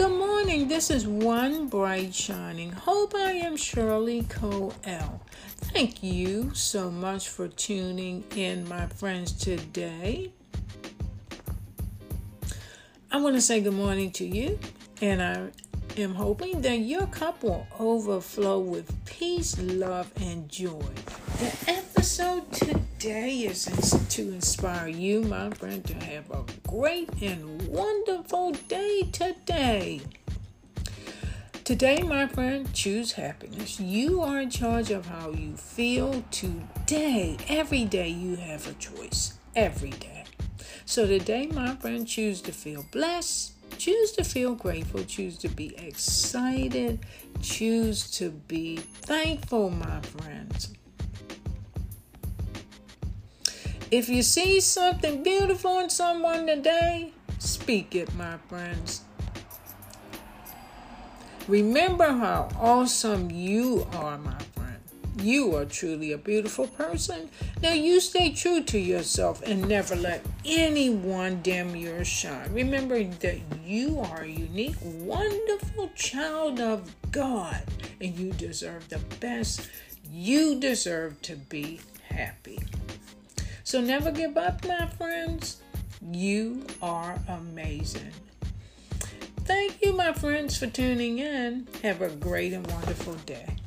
Good morning. This is One Bright Shining. Hope I am Shirley Coel. Thank you so much for tuning in, my friends, today. I want to say good morning to you, and I am hoping that your cup will overflow with peace, love, and joy. The episode today is to inspire you, my friend, to have a great and wonderful day today. Today, my friend, choose happiness. You are in charge of how you feel today. Every day, you have a choice. Every day. So, today, my friend, choose to feel blessed. Choose to feel grateful. Choose to be excited. Choose to be thankful, my friends. If you see something beautiful in someone today, speak it, my friends. Remember how awesome you are, my friend. You are truly a beautiful person. Now you stay true to yourself and never let anyone dim your shine. Remember that you are a unique, wonderful child of God and you deserve the best. You deserve to be happy. So never give up, my friends. You are amazing. Thank you, my friends, for tuning in. Have a great and wonderful day.